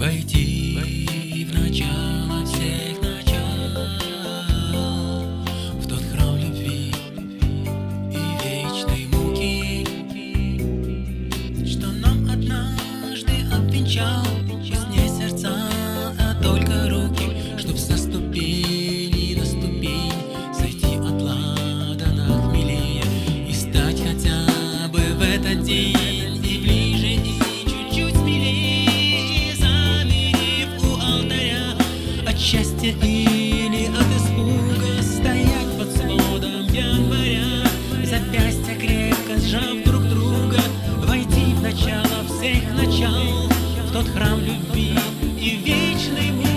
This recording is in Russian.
Войти в начало всех начал В тот храм любви и вечной муки Что нам однажды обвенчал Не сердца, а только счастья или от испуга Стоять под сводом января. Запястья крепко сжав друг друга Войти в начало всех начал В тот храм любви и вечной